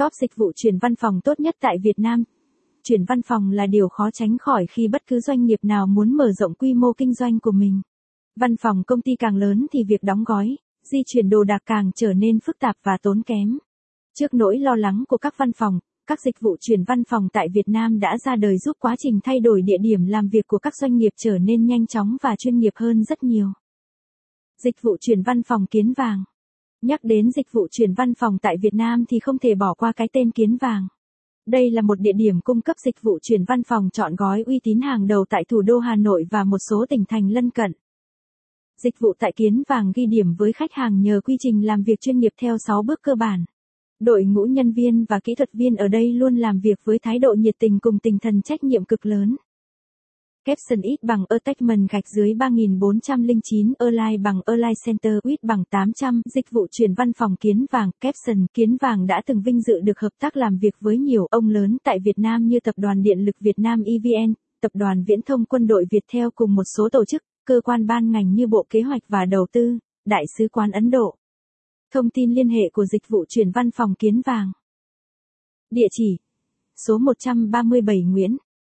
Top dịch vụ chuyển văn phòng tốt nhất tại Việt Nam. Chuyển văn phòng là điều khó tránh khỏi khi bất cứ doanh nghiệp nào muốn mở rộng quy mô kinh doanh của mình. Văn phòng công ty càng lớn thì việc đóng gói, di chuyển đồ đạc càng trở nên phức tạp và tốn kém. Trước nỗi lo lắng của các văn phòng, các dịch vụ chuyển văn phòng tại Việt Nam đã ra đời giúp quá trình thay đổi địa điểm làm việc của các doanh nghiệp trở nên nhanh chóng và chuyên nghiệp hơn rất nhiều. Dịch vụ chuyển văn phòng kiến vàng Nhắc đến dịch vụ chuyển văn phòng tại Việt Nam thì không thể bỏ qua cái tên kiến vàng. Đây là một địa điểm cung cấp dịch vụ chuyển văn phòng chọn gói uy tín hàng đầu tại thủ đô Hà Nội và một số tỉnh thành lân cận. Dịch vụ tại Kiến Vàng ghi điểm với khách hàng nhờ quy trình làm việc chuyên nghiệp theo 6 bước cơ bản. Đội ngũ nhân viên và kỹ thuật viên ở đây luôn làm việc với thái độ nhiệt tình cùng tinh thần trách nhiệm cực lớn. Capson ít bằng Attachment gạch dưới 3409 Align bằng Align Center ít bằng 800 Dịch vụ chuyển văn phòng Kiến Vàng Capson Kiến Vàng đã từng vinh dự được hợp tác làm việc với nhiều ông lớn tại Việt Nam như Tập đoàn Điện lực Việt Nam EVN, Tập đoàn Viễn thông Quân đội Việt theo cùng một số tổ chức, cơ quan ban ngành như Bộ Kế hoạch và Đầu tư, Đại sứ quán Ấn Độ. Thông tin liên hệ của dịch vụ chuyển văn phòng Kiến Vàng. Địa chỉ: số 137 Nguyễn